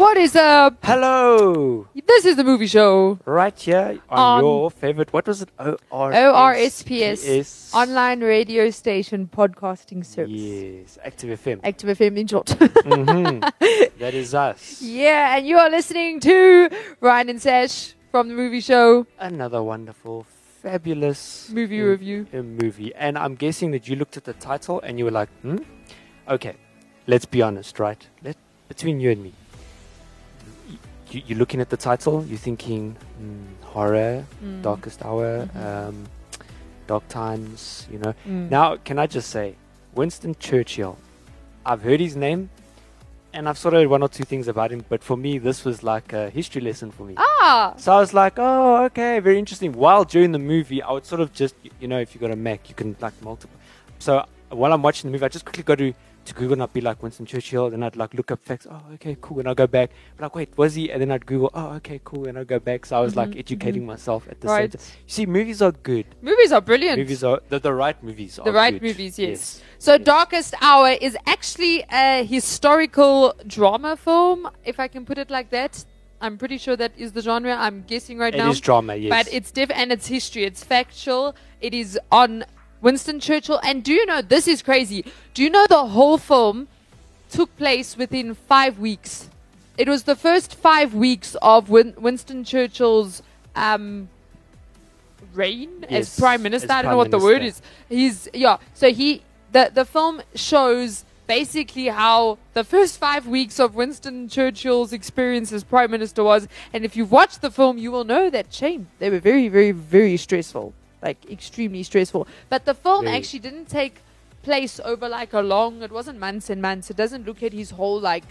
What is up? Hello! This is the movie show. Right here on On- your favorite, what was it? O R ORSPS, online radio station podcasting service. Yes, Active FM. Active FM in short. hmm That is us. yeah, and you are listening to Ryan and Sash from the movie show Another wonderful, fabulous movie review. a movie. And I'm guessing that you looked at the title and you were like, hmm? Okay, let's be honest, right? Let, between you and me. You, you're looking at the title, you're thinking mm, horror, Mm. darkest hour, Mhm. um, dark times, you know. Mm. Now, can I just say, Winston Churchill, I've heard his name and I've sort of heard one or two things about him, but for me, this was like a history lesson for me. Ah, So I was like, oh, okay, very interesting. While during the movie, I would sort of just, you know, if you've got a Mac, you can like multiple. So while I'm watching the movie, I just quickly go to Google and I'd be like Winston Churchill, then I'd like look up facts. Oh, okay, cool. And I'll go back. But like, wait, was he? And then I'd Google, oh, okay, cool. And I'd go back. So I was like Mhm, educating myself at the right. same time. You see, movies are good. movies are brilliant. Movies are, the, the right movies are the right good. movies, yes. Yes. So, yes. Darkest Hour is actually a historical drama film, if I can put it like that. I'm pretty sure that is the genre I'm guessing right It now. is drama, yes. But it's diff and it's history. It's factual. It is on Winston Churchill. And do you know this is crazy? Do you know the whole film took place within five weeks? It was the first five weeks of Win- Winston Churchill's um, reign as prime minister. as I don't prime know what the word is. He's yeah. So he the the film shows basically how the first five weeks of Winston Churchill's experience as prime minister was. And if you've watched the film, you will know that shame. They were very, very, very stressful, like extremely stressful. But the film Very. actually didn't take place over like a long. It wasn't months and months. It doesn't look at his whole like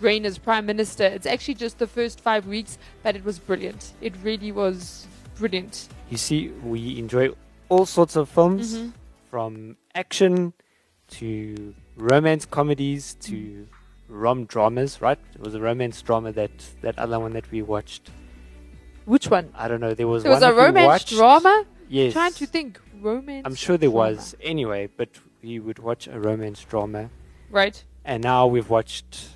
reign as prime minister. It's actually just the first five weeks, but it was brilliant. It really was brilliant. You see, we enjoy all sorts of films, Mhm. from action to romance comedies to rom dramas. Right? It was a romance drama that that other one that we watched. Which one? I don't know. There was There was a romance watched. drama. Yes, Trying to think romance. I'm sure there drama. was. Anyway, but we would watch a romance drama, Right. and now we've watched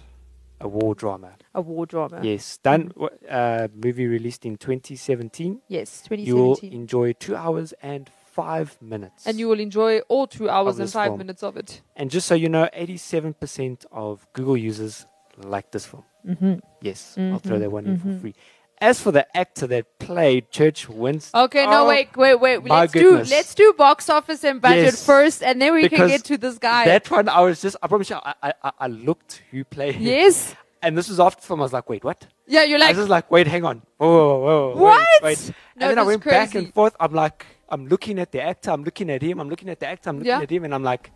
a war drama. A war drama. Yes, done. Uh, movie released in 2017. Yes, 2017. You will enjoy two hours and five minutes. and you will enjoy all two hours and five film. minutes of it. And just so you know, 87% of Google users like this film. Mm-hmm. Yes, I'll throw Mhm, that one in for mhm. free. As for the actor that played Church Winston, Okay, no, Oh, wait, wait, wait. Let's goodness. do let's do box office and budget Yes, first, and then we can get to this guy. that one I was just, I promise you, I, I, I- looked who played him. yes. And this was after film. I was like, wait, what? Yeah, you're like. I was just like, wait, hang on. Whoa, whoa, whoa, wait, What? Wait, No, and then I went back and forth. I'm like, I'm looking at the actor, I'm looking at him, I'm looking at the actor, I'm looking Yeah. at him, and I'm like,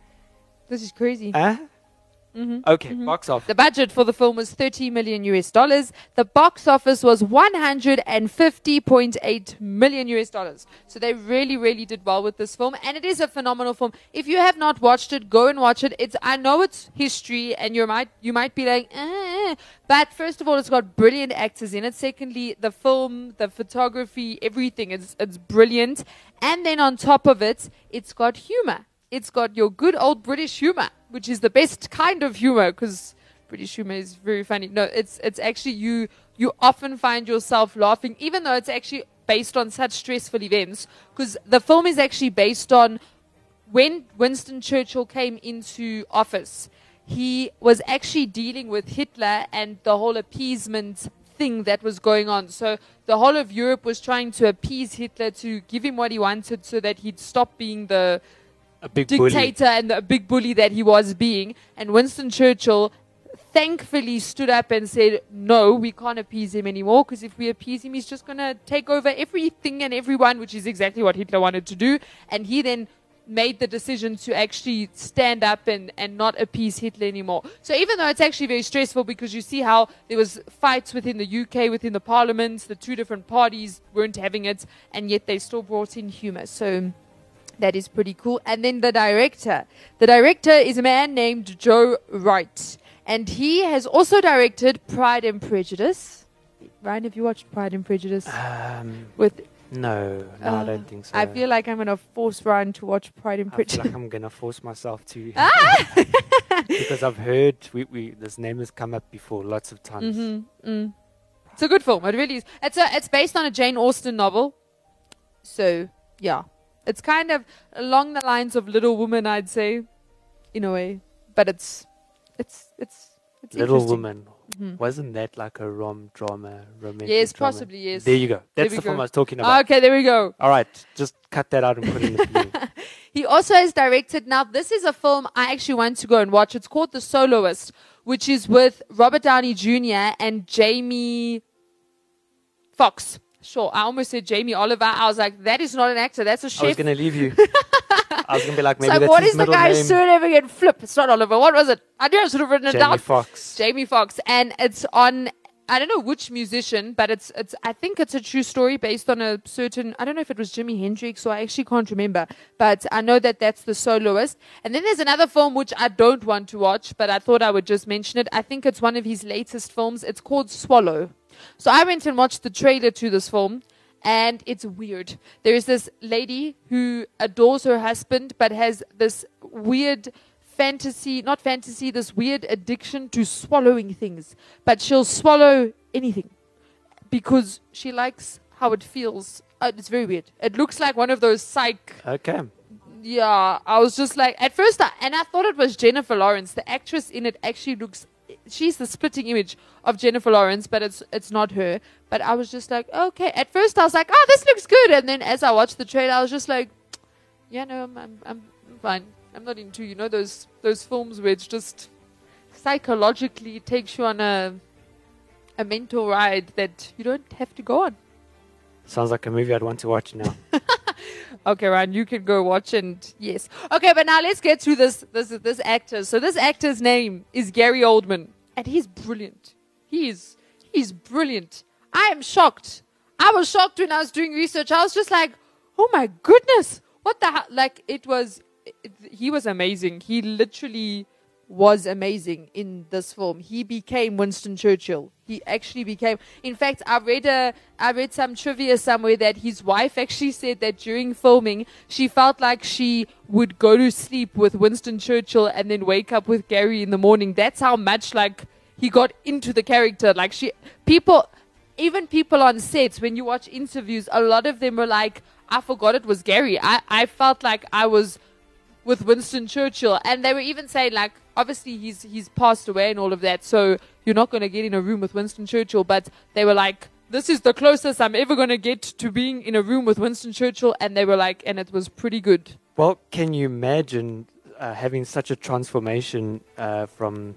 this is crazy. huh? Mhm, Okay, mhm. box off. The budget for the film was 30 million US dollars. The box office was 150.8 million US dollars. So they really, really did well with this film. And it is a phenomenal film. If you have not watched it, go and watch it. It's, I know it's history and you might, you might be like, eh. But first of all, it's got brilliant actors in it. Secondly, the film, the photography, everything is, it's brilliant. And then on top of it, it's got humor. It's got your good old British humor, which is the best kind of humor because British humor is very funny. No, it's it's actually you you often find yourself laughing, even though it's actually based on such stressful events. Because the film is actually based on when Winston Churchill came into office. He was actually dealing with Hitler and the whole appeasement thing that was going on. So the whole of Europe was trying to appease Hitler to give him what he wanted so that he'd stop being the A big bully. dictator and the big bully that he was being. And Winston Churchill thankfully stood up and said, No, we can't appease him anymore because if we appease him, he's just going to take over everything and everyone, which is exactly what Hitler wanted to do. And he then made the decision to actually stand up and, and not appease Hitler anymore. So even though it's actually very stressful because you see how there was fights within the UK, within the parliaments, the two different parties weren't having it, and yet they still brought in humor. So that is pretty cool. And then the director. The director is a man named Joe Wright. And he has also directed Pride and Prejudice. Ryan, have you watched Pride and Prejudice? Um, With no, no, I Uh, don't think so. I feel like I'm gonna force Ryan to watch Pride and I feel Prejudice. like I'm gonna force myself to Ah! because I've heard we, we this name has come up before lots of times. Mm-hmm. Mm. It's a good film. It really is. It's a, it's based on a Jane Austen novel. So yeah, it's kind of along the lines of Little Woman, I'd say, in a way. But it's it's it's it's Little. Woman Mhm. wasn't that like a rom drama romantic? Yes, drama? possibly, yes. There you go. That's the film. I was talking about. Okay, there we go. All right, just cut that out and put it in the. He also has directed. Now, this is a film I actually want to go and watch. It's called The Soloist, which is with Robert Downey Jr. and Jamie Foxx. Sure, I almost said Jamie Oliver. I was like, that is not an actor. That's a I was chef. gonna leave you. I was gonna be like, maybe like, that's what is the guy's name. surname again? Flip. It's not Oliver. What was it? I knew I should have written it Jamie down. Foxx. Jamie Foxx, and it's on. I don't know which musician, but it's it's. I think it's a true story based on a certain. I don't know if it was Jimi Hendrix, or I actually can't remember. But I know that that's the soloist. And then there's another film which I don't want to watch, but I thought I would just mention it. I think it's one of his latest films. It's called Swallow. So I went and watched the trailer to this film. And it's weird. There is this lady who adores her husband, but has this weird fantasy, not fantasy, this weird addiction to swallowing things. But she'll swallow anything because she likes how it feels. Uh, it's very weird. It looks like one of those psych. Okay. Yeah, I was just like, at first, I, and I thought it was Jennifer Lawrence. The actress in it actually looks. She's the splitting image of Jennifer Lawrence, but it's it's not her. But I was just like, okay. At first, I was like, oh, this looks good, and then as I watched the trailer, I was just like, yeah, no, I'm I'm, I'm fine. I'm not into you know those those films where it's just psychologically takes you on a a mental ride that you don't have to go on. Sounds like a movie I'd want to watch now. Okay, Ryan, you can go watch and yes. Okay, but now let's get to this this this actor. So this actor's name is Gary Oldman, and he's brilliant. He is he's brilliant. I am shocked. I was shocked when I was doing research. I was just like, oh my goodness, what the hell? Like it was, it, he was amazing. He literally was amazing in this film. He became Winston Churchill. He actually became. In fact, I read a I read some trivia somewhere that his wife actually said that during filming she felt like she would go to sleep with Winston Churchill and then wake up with Gary in the morning. That's how much like he got into the character. Like she people even people on sets when you watch interviews, a lot of them were like, I forgot it was Gary. I, I felt like I was with Winston Churchill, and they were even saying like, obviously he's he's passed away and all of that, so you're not going to get in a room with Winston Churchill. But they were like, this is the closest I'm ever going to get to being in a room with Winston Churchill, and they were like, and it was pretty good. Well, can you imagine uh, having such a transformation uh, from,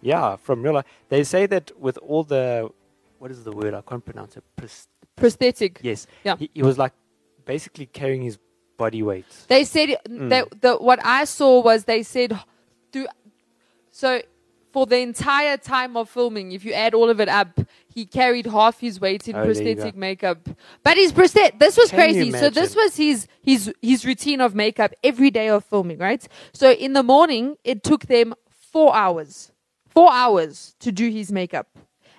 yeah, from real life? They say that with all the, what is the word? I can't pronounce it. Pres- Prosthetic. yes. Yeah. He, he was like basically carrying his body weight. They said that the, what I saw was they said, so for the entire time of filming, if you add all of it up, he carried half his weight in Oh, prosthetic makeup. But his prosthetic, this was Can crazy. So this was his his his routine of makeup every day of filming, right? So in the morning, it took them four hours, four hours to do his makeup.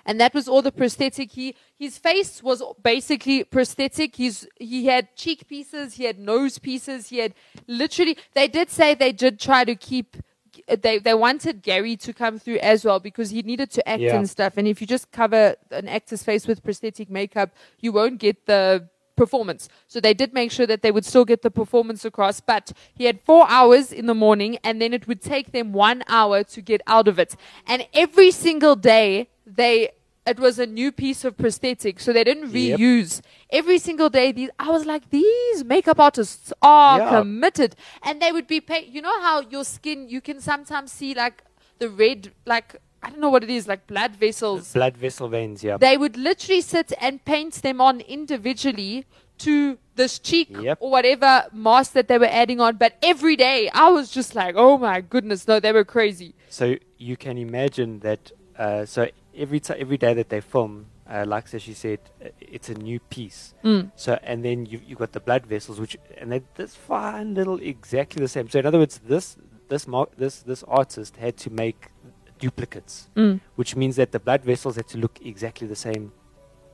And that was all the prosthetic. He his face was basically prosthetic. He's he had cheek pieces, he had nose pieces, he had literally. They did say they did try to keep. They they wanted Gary to come through as well because he needed to act Yeah. and stuff. And if you just cover an actor's face with prosthetic makeup, you won't get the performance. So they did make sure that they would still get the performance across. But he had four hours in the morning, and then it would take them one hour to get out of it. And every single day, they it was a new piece of prosthetic, so they didn't Yep. reuse. Every single day, these I was like, these makeup artists are Yeah. committed, and they would be paid. You know how your skin, you can sometimes see like the red, like I don't know what it is, like blood vessels Blood vessel veins, yeah. they would literally sit and paint them on individually to this cheek Yep. or whatever mask that they were adding on. But every day, I was just like, oh my goodness, no, they were crazy. So you can imagine that. Uh, so every ti every day that they film, uh, like she said, uh, it's a new piece. Mm. So and then you you got the blood vessels, which and they this fine little exactly the same. So in other words, this this mar- this this artist had to make duplicates, Mm. which means that the blood vessels had to look exactly the same,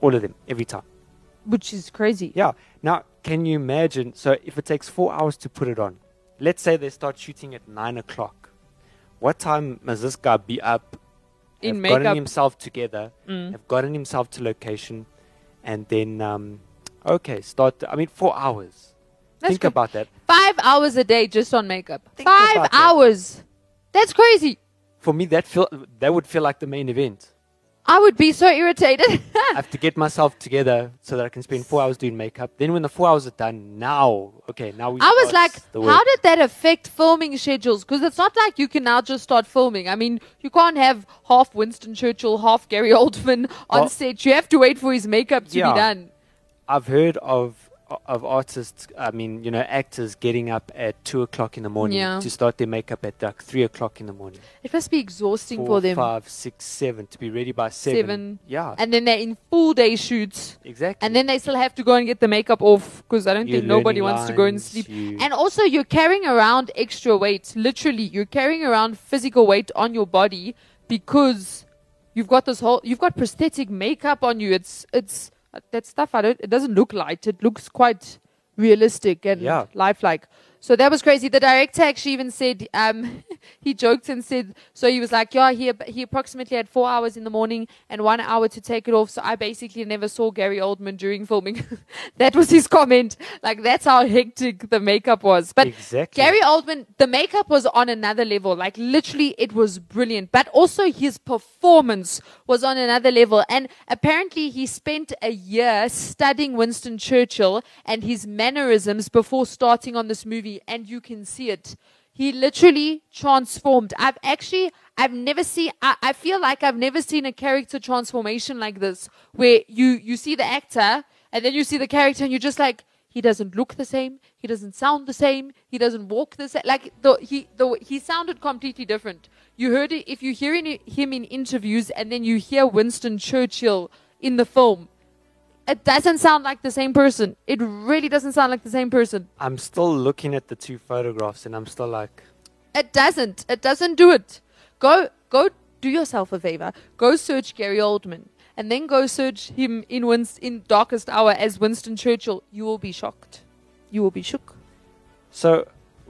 all of them every time. Which is crazy. Yeah. Now, can you imagine? So, if it takes four hours to put it on, let's say they start shooting at nine o'clock. What time must this guy be up? In have gotten himself together, Mm. have gotten himself to location, and then um, okay, start. I mean, four hours. That's Think cra- about that. Five hours a day just on makeup. Think Five about that. hours. That's crazy. For me, that feel that would feel like the main event. I would be so irritated. I have to get myself together so that I can spend four hours doing makeup. Then, when the four hours are done, now okay, now we. I was like, how did that affect filming schedules? Because it's not like you can now just start filming. I mean, you can't have half Winston Churchill, half Gary Oldman on Well- set. You have to wait for his makeup to Yeah. be done. I've heard of of artists. I mean, you know, actors getting up at two o'clock in the morning Yeah. to start their makeup at like three o'clock in the morning. It must be exhausting Four, for them. five, six, seven to be ready by seven. Seven. Yeah, And then they're in full day shoots. exactly. And then they still have to go and get the makeup off because I don't You're think nobody wants to go and sleep. you- And also, you're carrying around extra weight. Literally, you're carrying around physical weight on your body because you've got this whole, you've got prosthetic makeup on you. It's, it's, that stuff, I don't, it doesn't look light. It looks quite realistic and Yeah. lifelike. So that was crazy. The director actually even said, um, he joked and said, so he was like, yeah, he, he approximately had four hours in the morning and one hour to take it off. So I basically never saw Gary Oldman during filming. that was his comment. Like, that's how hectic the makeup was. But Exactly. Gary Oldman, the makeup was on another level. Like, literally, it was brilliant. But also, his performance was on another level. And apparently, he spent a year studying Winston Churchill and his mannerisms before starting on this movie. And you can see it. He literally transformed. I've actually, I've never seen, I, I feel like I've never seen a character transformation like this, where you, you see the actor and then you see the character and you're just like, he doesn't look the same. He doesn't sound the same. He doesn't walk the same. Like the, he, the, he sounded completely different. You heard it if you hear him in interviews and then you hear Winston Churchill in the film. It doesn't sound like the same person. It really doesn't sound like the same person. I'm still looking at the two photographs, and I'm still like, It doesn't. It doesn't do it. Go go do yourself a favor. Go search Gary Oldman and then go search him in Winst- in Darkest Hour as Winston Churchill. You will be shocked. You will be shook. so.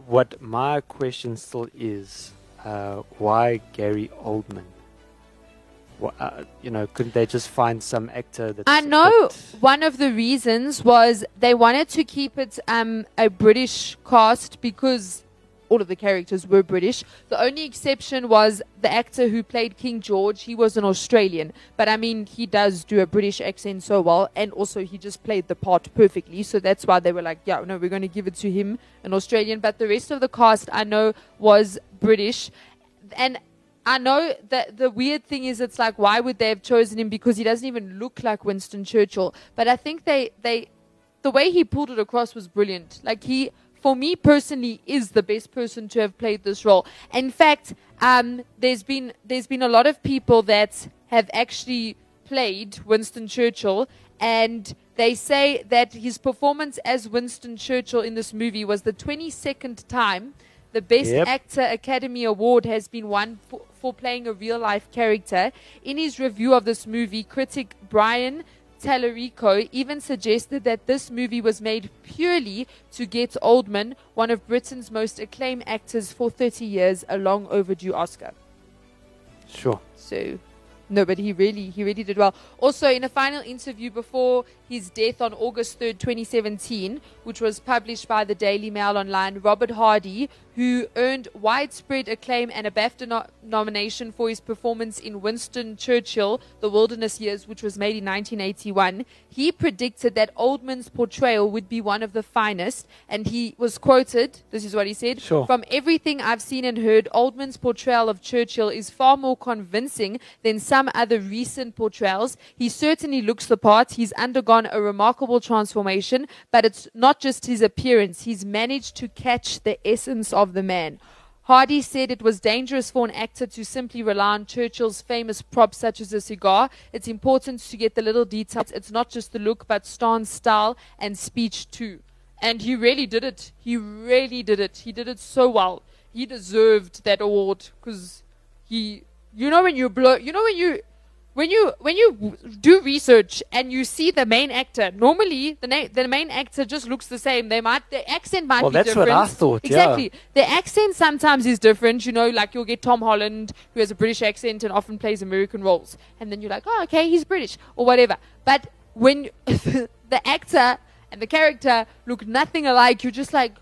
What my question still is, uh, why Gary Oldman? Uh, you know, couldn't they just find some actor that's I know one of the reasons was they wanted to keep it um, a British cast because all of the characters were British. The only exception was the actor who played King George. He was an Australian, but I mean, he does do a British accent so well, and also he just played the part perfectly. So that's why they were like, yeah, no, we're going to give it to him, an Australian. But the rest of the cast I know was British, and I know that the weird thing is, it's like, why would they have chosen him? Because he doesn't even look like Winston Churchill. But I think they, they, the way he pulled it across was brilliant. Like he, for me personally, is the best person to have played this role. In fact, um, there's been there's been a lot of people that have actually played Winston Churchill, and they say that his performance as Winston Churchill in this movie was the 22nd time the Best Yep. Actor Academy Award has been won for, for playing a real life character. In his review of this movie, critic Brian Tallarico even suggested that this movie was made purely to get Oldman, one of Britain's most acclaimed actors for 30 years, a long overdue Oscar. Sure. So, no, but he really, he really did well. Also, in a final interview before his death on August 3rd, 2017, which was published by the Daily Mail Online, Robert Hardy, who earned widespread acclaim and a BAFTA no- nomination for his performance in Winston Churchill, The Wilderness Years, which was made in 1981. He predicted that Oldman's portrayal would be one of the finest, and he was quoted. This is what he said. Sure. From everything I've seen and heard, Oldman's portrayal of Churchill is far more convincing than some other recent portrayals. He certainly looks the part. He's undergone a remarkable transformation, but it's not just his appearance. He's managed to catch the essence of the man. Hardy said it was dangerous for an actor to simply rely on Churchill's famous props such as a cigar. It's important to get the little details. It's not just the look, but stance, style, and speech too. And he really did it. He really did it. He did it so well. He deserved that award because he, you know, when you blow, you know, when you, when you when you do research and you see the main actor, normally the na- the main actor just looks the same. They might the accent might Well, be that's what different. I thought, yeah. Exactly. The accent sometimes is different. You know, like you'll get Tom Holland who has a British accent and often plays American roles, and then you're like, oh, okay, he's British or whatever. But when the actor and the character look nothing alike, you're just like,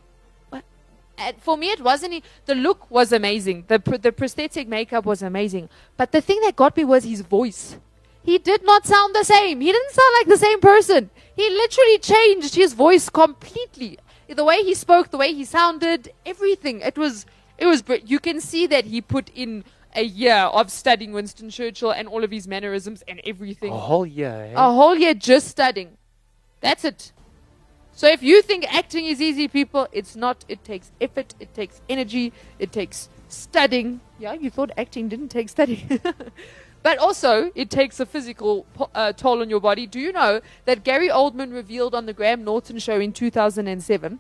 for me, it wasn't. The look was amazing. The pr- the prosthetic makeup was amazing. But the thing that got me was his voice. He did not sound the same. He didn't sound like the same person. He literally changed his voice completely. The way he spoke, the way he sounded, everything. It was. It was. br- You can see that he put in a year of studying Winston Churchill and all of his mannerisms and everything. A whole year. Eh? A whole year just studying. That's it. So if you think acting is easy, people, it's not. It takes effort, it takes energy, it takes studying. Yeah, you thought acting didn't take studying. but also, it takes a physical uh, toll on your body. Do you know that Gary Oldman revealed on the Graham Norton show in 2007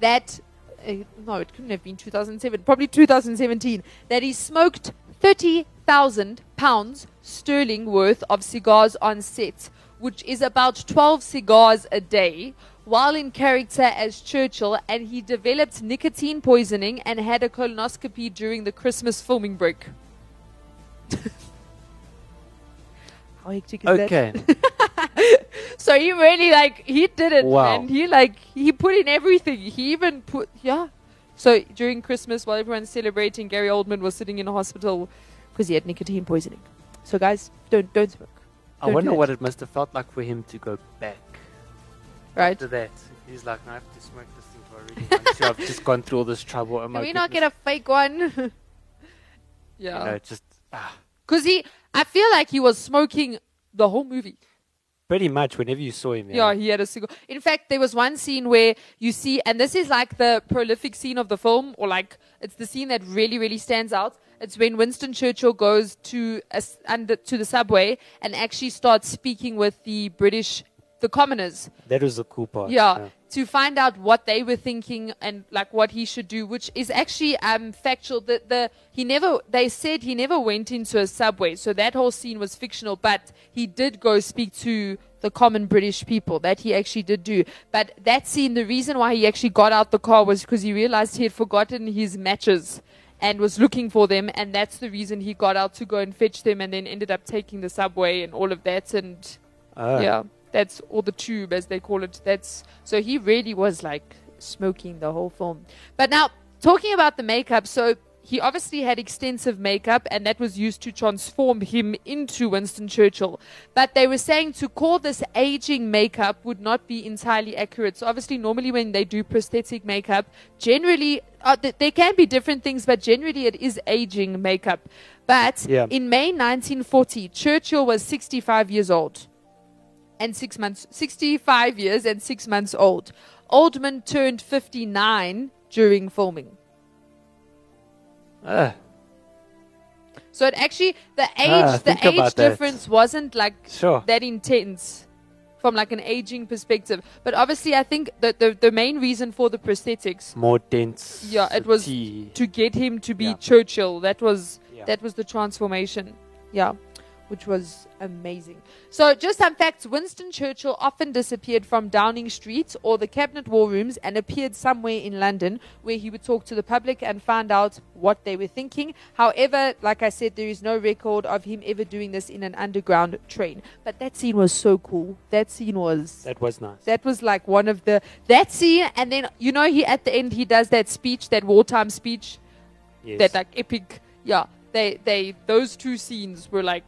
that. Uh, no, it couldn't have been 2007, probably 2017, that he smoked 30,000 pounds sterling worth of cigars on set, which is about 12 cigars a day, while in character as Churchill, and he developed nicotine poisoning and had a colonoscopy during the Christmas filming break. How hectic is that? Okay. So he really like he did it, Wow. man. He like he put in everything. He even put yeah. So during Christmas, while everyone's celebrating, Gary Oldman was sitting in a hospital because he had nicotine poisoning. So guys, don't don't smoke. I Don't wonder what it must have felt like for him to go back Right? to that. He's like, "No, I have to smoke this thing for a really want to. I've just gone through all this trouble. Oh Can my we not get goodness." a fake one? You yeah. know, just ah, Because he, I feel like he was smoking the whole movie. pretty much whenever you saw him. Yeah, he had a cigar. In fact, there was one scene where you see, and this is like the prolific scene of the film, or like it's the scene that really, really stands out. It's when Winston Churchill goes to a s under to the subway and actually starts speaking with the British, the commoners. that was the cool part. Yeah, to find out what they were thinking and like what he should do, which is actually um factual. The the he never they said he never went into a subway, so that whole scene was fictional. But he did go speak to the common British people. That he actually did do. But that scene, the reason why he actually got out the car was because he realized he had forgotten his matches. And was looking for them, and that's the reason he got out to go and fetch them, and then ended up taking the subway and all of that. And Ah. yeah, that's or the tube as they call it. That's so he really was like smoking the whole film. But now talking about the makeup, so he obviously had extensive makeup and that was used to transform him into Winston Churchill. But they were saying to call this aging makeup would not be entirely accurate. So obviously normally when they do prosthetic makeup, generally uh, th- there can be different things, but generally it is aging makeup. But Yeah. in May 1940, Churchill was 65 years old and six months, 65 years and six months old. Oldman turned 59 during filming. Ah, So it actually, the age, Ah, the age about that. difference wasn't like Sure. that intense from like an aging perspective. But obviously, I think that the, the main reason for the prosthetics more dense. Yeah, it was to get him to be Yeah. Churchill. That was Yeah. that was the transformation. Yeah. Which was amazing. So, just some facts Winston Churchill often disappeared from Downing Street or the Cabinet War Rooms and appeared somewhere in London where he would talk to the public and find out what they were thinking. However, like I said, there is no record of him ever doing this in an underground train. But that scene was so cool. That scene was. That was nice. That was like one of the that scene, and then you know he at the end he does that speech, that wartime speech, Yes. that like epic. Yeah, they they those two scenes were like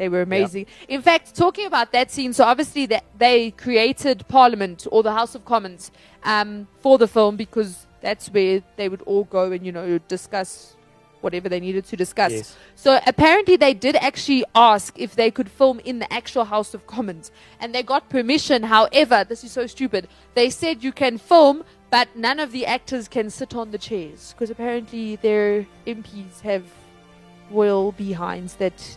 they were amazing. In fact, talking about that scene, so obviously that they created Parliament or the House of Commons um, for the film because that's where they would all go and you know discuss whatever they needed to discuss. Yes. So apparently they did actually ask if they could film in the actual House of Commons and they got permission. However, this is so stupid. They said you can film but none of the actors can sit on the chairs because apparently their MPs have royal behinds that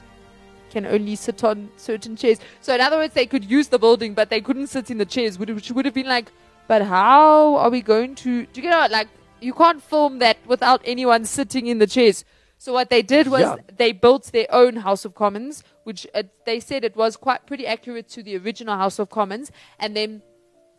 can only sit on certain chairs. So in other words, they could use the building, but they couldn't sit in the chairs, which- would have been like, but how are we going to? Do you know? Like you can't film that without anyone sitting in the chairs. So what they did was Yeah. they built their own House of Commons, which uh, they said it was quite pretty accurate to the original House of Commons, and then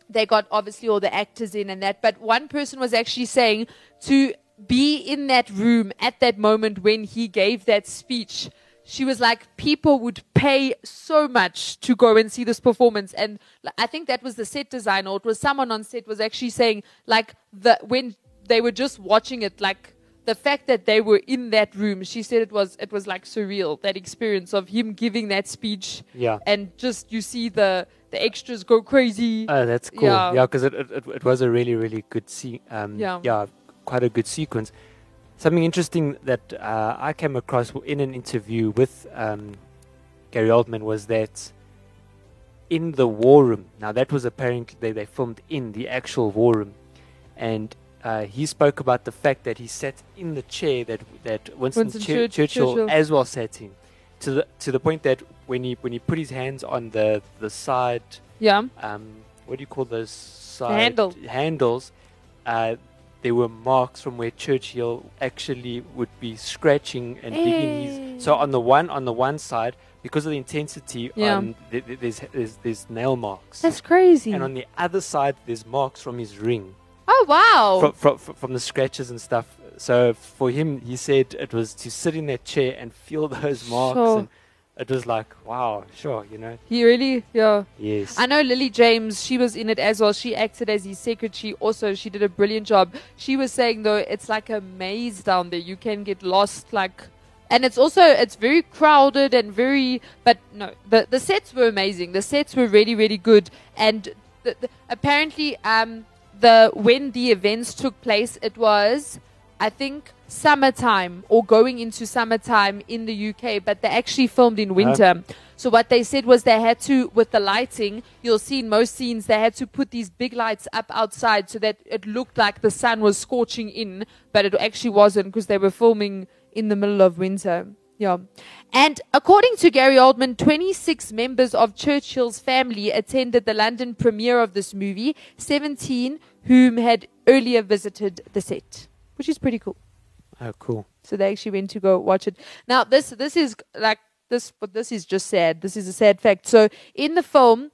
they got obviously all the actors in and that. But one person was actually saying to be in that room at that moment when he gave that speech. She was like, people would pay so much to go and see this performance. And I think that was the set designer, or it was someone on set was actually saying, like, the, when they were just watching it, like, the fact that they were in that room, she said it was, it was like surreal, that experience of him giving that speech. Yeah. And just, you see the, the extras go crazy. Oh, that's cool. Yeah. Yeah, because it, it, it, it was a really, really good se- um, Yeah. quite a good sequence. Something interesting that uh, I came across in an interview with um, Gary Oldman was that in the war room, now that was apparently they, they filmed in the actual war room, and uh, he spoke about the fact that he sat in the chair that that Winston, Winston Church- Churchill, Churchill. as well sat in, to the to the point that when he when he put his hands on the the side yeah. um, what do you call those side handle. handles? Uh, there were marks from where Churchill actually would be scratching and digging his. So on the one on the one side, because of the intensity, Yeah. um, th- th- there's, there's there's nail marks, That's crazy. and on the other side there's marks from his ring, oh, wow. from, from from the scratches and stuff. So for him, he said it was to sit in that chair and feel those marks, Sure. and it was like, wow, sure, you know, he really, yeah. yes. I know Lily James, she was in it as well. She acted as his secretary. Also, she did a brilliant job. She was saying, though, it's like a maze down there. You can get lost, like. And it's also, it's very crowded and very. But no, the, the sets were amazing. The sets were really, really good. And the, the, apparently, um, the when the events took place, it was, I think, summertime or going into summertime in the UK, but they actually filmed in winter. Uh-huh. So what they said was they had to, with the lighting, you'll see in most scenes, they had to put these big lights up outside so that it looked like the sun was scorching in, but it actually wasn't because they were filming in the middle of winter. Yeah. And according to Gary Oldman, 26 members of Churchill's family attended the London premiere of this movie, 17 whom had earlier visited the set, which is pretty cool. Oh, cool. So they actually went to go watch it. Now this this is like this, but this is just sad. This is a sad fact. So in the film,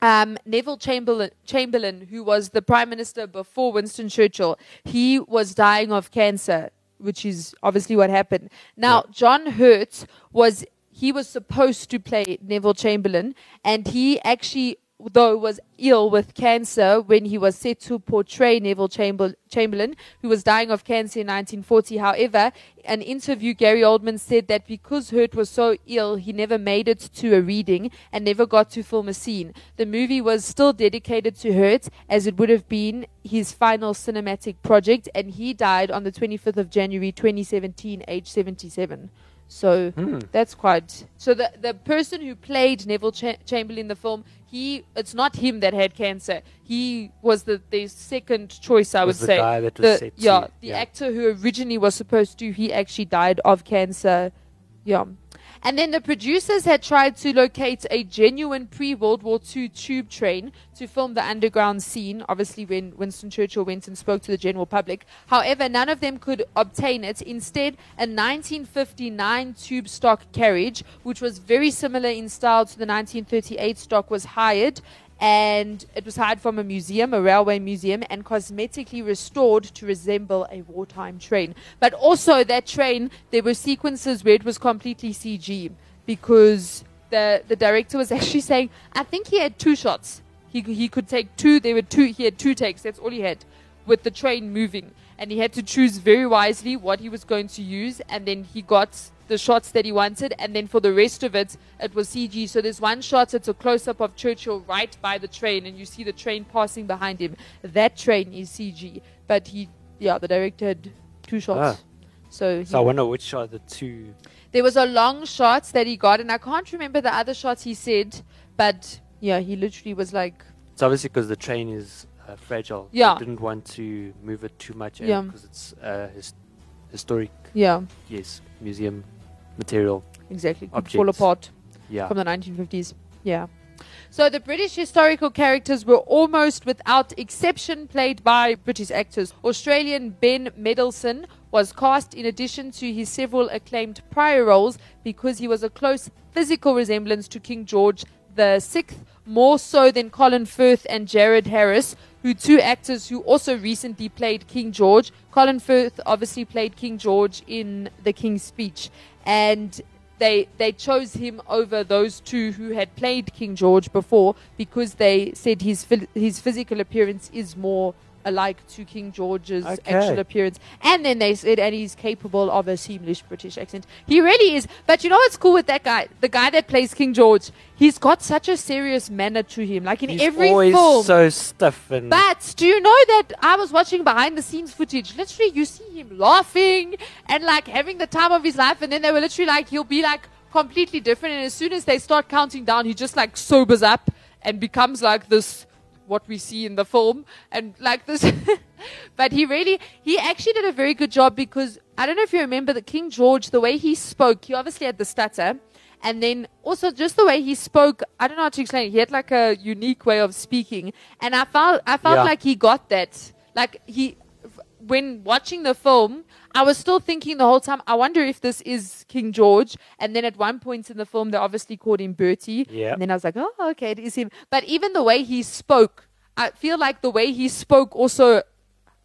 um, Neville Chamberlain, Chamberlain, who was the prime minister before Winston Churchill, he was dying of cancer, which is obviously what happened. Now John Hurt was he was supposed to play Neville Chamberlain, and he actually though was ill with cancer when he was set to portray Neville Chamber- Chamberlain, who was dying of cancer in 1940. However, an interview, Gary Oldman said that because Hurt was so ill, he never made it to a reading and never got to film a scene. The movie was still dedicated to Hurt, as it would have been his final cinematic project, and he died on the 25th of January 2017, age 77. So hmm. that's quite. So the the person who played Neville Cha- Chamberlain in the film, he it's not him that had cancer. He was the the second choice, I Was would the say. guy that was the, set to- yeah, the yeah. actor who originally was supposed to, he actually died of cancer. Yeah. And then the producers had tried to locate a genuine pre World War II tube train to film the underground scene, obviously, when Winston Churchill went and spoke to the general public. However, none of them could obtain it. Instead, a 1959 tube stock carriage, which was very similar in style to the 1938 stock, was hired and it was hired from a museum, a railway museum, and cosmetically restored to resemble a wartime train. But also, that train, there were sequences where it was completely CG because the the director was actually saying, I think he had two shots. He he could take two. There were two. He had two takes. That's all he had with the train moving, and he had to choose very wisely what he was going to use, and then he got the shots that he wanted, and then for the rest of it, it was CG. So there's one shot, it's a close up of Churchill right by the train, and you see the train passing behind him. That train is CG, but he, yeah, the director had two shots. Ah. So, he, So I wonder which are the two. there was a long shot that he got, and I can't remember the other shots he said, but yeah, he literally was like, It's obviously because the train is uh, fragile. Yeah. They didn't want to move it too much. Yeah. Because it's uh, his- historic, yeah, yes, museum material. exactly, could fall apart. Yeah. from the 1950s. Yeah. So the British historical characters were almost without exception played by British actors. Australian Ben Mendelsohn was cast in addition to his several acclaimed prior roles because he was a close physical resemblance to King George the Sixth, more so than Colin Firth and Jared Harris, who two actors who also recently played King George. Colin Firth obviously played King George in The King's Speech, and they they chose him over those two who had played King George before because they said his his physical appearance is more alike to King George's Okay. actual appearance. And then they said, and he's capable of a seamless British accent. He really is. But you know what's cool with that guy? The guy that plays King George, he's got such a serious manner to him. Like in He's every always film. so stiff and But do you know that I was watching behind the scenes footage? Literally, you see him laughing and like having the time of his life, and then they were literally like, he'll be like completely different. And as soon as they start counting down, he just like sobers up and becomes like this, what we see in the film, and like this. but he really, he actually did a very good job because I don't know if you remember that King George, the way he spoke, he obviously had the stutter. And then also just the way he spoke, I don't know how to explain it. He had like a unique way of speaking, and I felt I felt Yeah. like he got that. Like he, when watching the film, I was still thinking the whole time. I wonder if this is King George. And then at one point in the film, they obviously called him Bertie. Yeah. And then I was like, oh, okay, it is him. But even the way he spoke, I feel like the way he spoke also.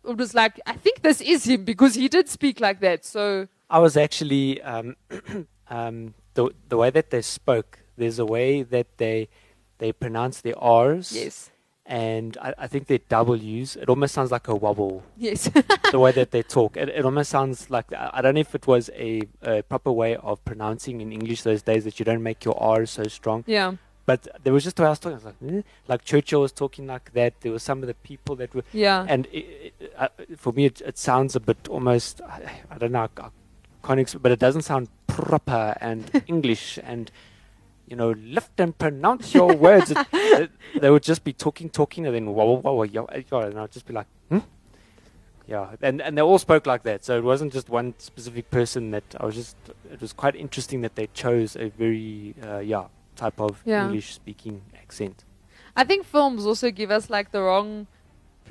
It was like I think this is him because he did speak like that. So I was actually um, um, the the way that they spoke. There's a way that they they pronounce the R's. yes, And I, I think their W's. It almost sounds like a wobble. yes, the way that they talk. It, it almost sounds like I don't know if it was a, a proper way of pronouncing in English those days that you don't make your R's so strong. yeah, But there was just the way I was talking. I was like, eh? like Churchill was talking like that. There were some of the people that were, yeah. and it, it, uh, for me, it, it sounds a bit almost. I, I don't know. I, I can't exp- but it doesn't sound proper and English and. You know, lift and pronounce your words. It, it- they would just be talking, talking, and then whoa, whoa, yo, yo, and I'd just be like, hmm? Yeah, and and they all spoke like that. So it wasn't just one specific person. That I was just. It was quite interesting that they chose a very uh, yeah type of Yeah. English speaking accent. I think films also give us like the wrong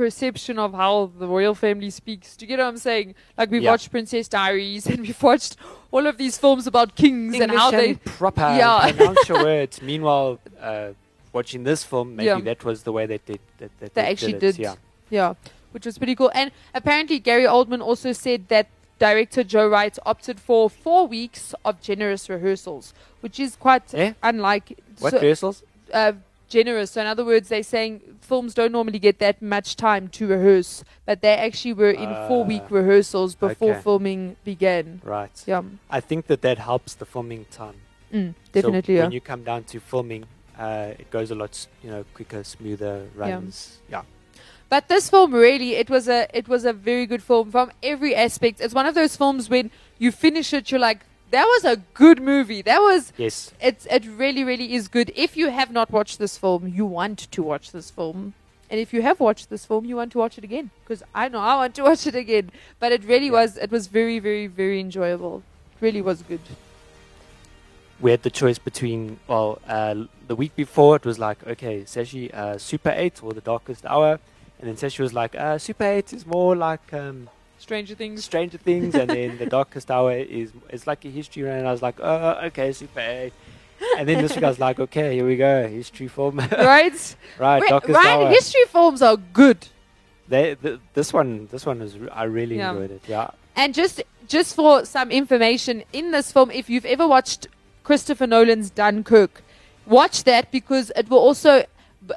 perception of how the royal family speaks. Do you get what I'm saying? Like we've Yeah. watched Princess Diaries and we've watched all of these films about kings and how they proper Yeah. and pronounce your words. Meanwhile, uh, watching this film, maybe Yeah. that was the way that they that, that They they actually it. did. Yeah, Yeah, which was pretty cool. And apparently, Gary Oldman also said that director Joe Wright opted for four weeks of generous rehearsals, which is quite Eh? unlike what so- rehearsals? uh, generous. So, in other words, they're saying films don't normally get that much time to rehearse, but they actually were in four week Ah, rehearsals before okay. filming began. Right. Yeah, I think that that helps the filming time. mm, So definitely. yeah. when you come down to filming, uh, it goes a lot, you know, quicker, smoother runs. Yeah. But this film really, it was a it was a very good film from every aspect. It's one of those films when you finish it, you're like, that was a good movie. That was Yes. it's it really really is good. If you have not watched this film, you want to watch this film. And if you have watched this film, you want to watch it again because I know I want to watch it again. But it really Yeah. was it was very very very enjoyable. It really was good. we had the choice between well, uh, the week before it was like okay, Sashi uh, Super Eight or the Darkest Hour, and then Sashi was like uh, Super Eight is more like um, Stranger Things. Stranger Things, and then the Darkest Hour is is like a history round. I was like, oh, okay, Super. And then this guy's like, okay, here we go, history film. right? right, Wait, Darkest Ryan, Hour. history films are good. They, th- this one, this one is—I really Yeah. enjoyed it. Yeah, And just just for some information, in this film, if you've ever watched Christopher Nolan's Dunkirk, watch that because it will also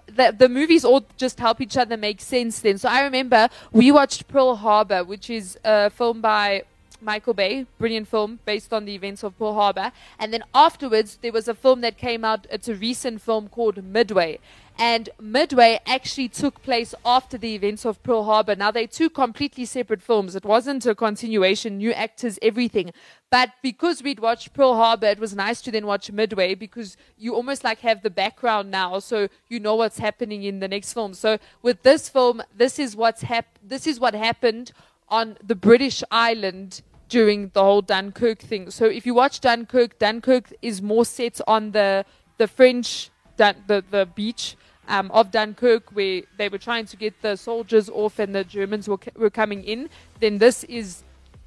the, the movies all just help each other make sense then. So I remember we watched Pearl Harbor, which is a film by Michael Bay, brilliant film based on the events of Pearl Harbor. And then afterwards, there was a film that came out. It's a recent film called Midway. And Midway actually took place after the events of Pearl Harbor. Now, they're two completely separate films. It wasn't a continuation, new actors, everything. But because we'd watched Pearl Harbor, it was nice to then watch Midway because you almost like have the background now, so you know what's happening in the next film. So with this film, this is what's hap- This is what happened on the British island during the whole Dunkirk thing. So if you watch Dunkirk, Dunkirk is more set on the the French the the beach um, of Dunkirk where they were trying to get the soldiers off and the Germans were were coming in. Then this is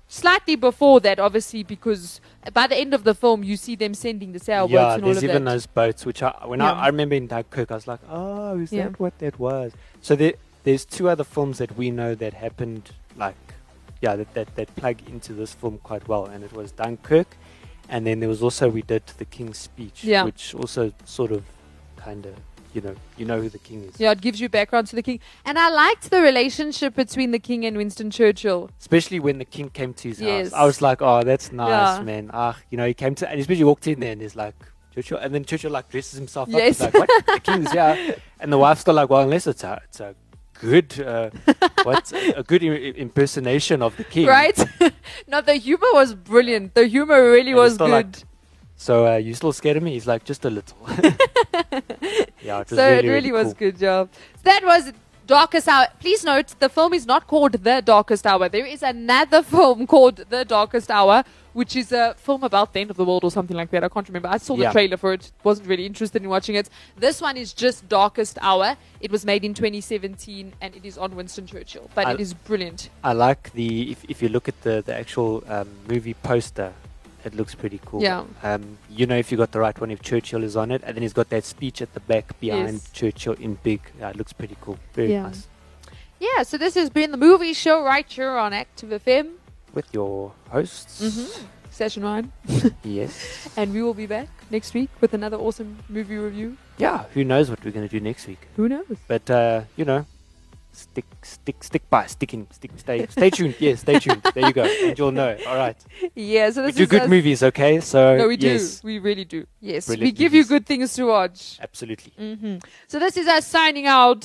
slightly before that, obviously, because by the end of the film you see them sending the sailboats yeah. and all of that. There's even those boats, which I when Yeah. I, I remember in Dunkirk, I was like, oh, is Yeah. that what that was? So there, there's two other films that we know that happened, like, yeah, that, that that plug into this film quite well, and it was Dunkirk, and then there was also we did the King's Speech, Yeah. which also sort of, kind of, you know, you know who the king is. Yeah, it gives you background to the king. And I liked the relationship between the king and Winston Churchill. Especially when the king came to his Yes. house. I was like, oh, that's nice, Yeah. man. Ah, you know, he came to, and especially walked in there and he's like, Churchill, and then Churchill like dresses himself up. He's like, what? the king's here. And the wife's still like, well, unless it's a, it's a good, uh, what's a good I- impersonation of the king. Right? no, the humor was brilliant. The humor really And was good. like, So uh, you still scared of me? He's like, just a little. yeah, it was so really, it really, was cool. good job. That was Darkest Hour. Please note the film is not called The Darkest Hour. There is another film called The Darkest Hour, which is a film about the end of the world or something like that. I can't remember. I saw the Yeah. trailer for it. Wasn't really interested in watching it. This one is just Darkest Hour. It was made in 2017 and it is on Winston Churchill. But I- it is brilliant. I like the if, if you look at the the actual um, movie poster, it looks pretty cool. Yeah. Um, you know if you got the right one, if Churchill is on it, and then he's got that speech at the back behind Yes. Churchill in big. Yeah, it looks pretty cool. Very Yeah. nice. Yeah, so this has been the movie show right here on Active FM. With your hosts, Mm-hmm. Session one. yes. And we will be back next week with another awesome movie review. Yeah. Who knows what we're gonna do next week? Who knows? But uh, you know, stick, stick, stick by, sticking, stick, stay, stay tuned. Yes, stay tuned. There you go, and you'll know. All right. Yeah, so We this do is good us- movies, okay? So No, we do. yes, We really do. Yes, we Brilliant give you good things to watch. absolutely. hmm So this is us signing out.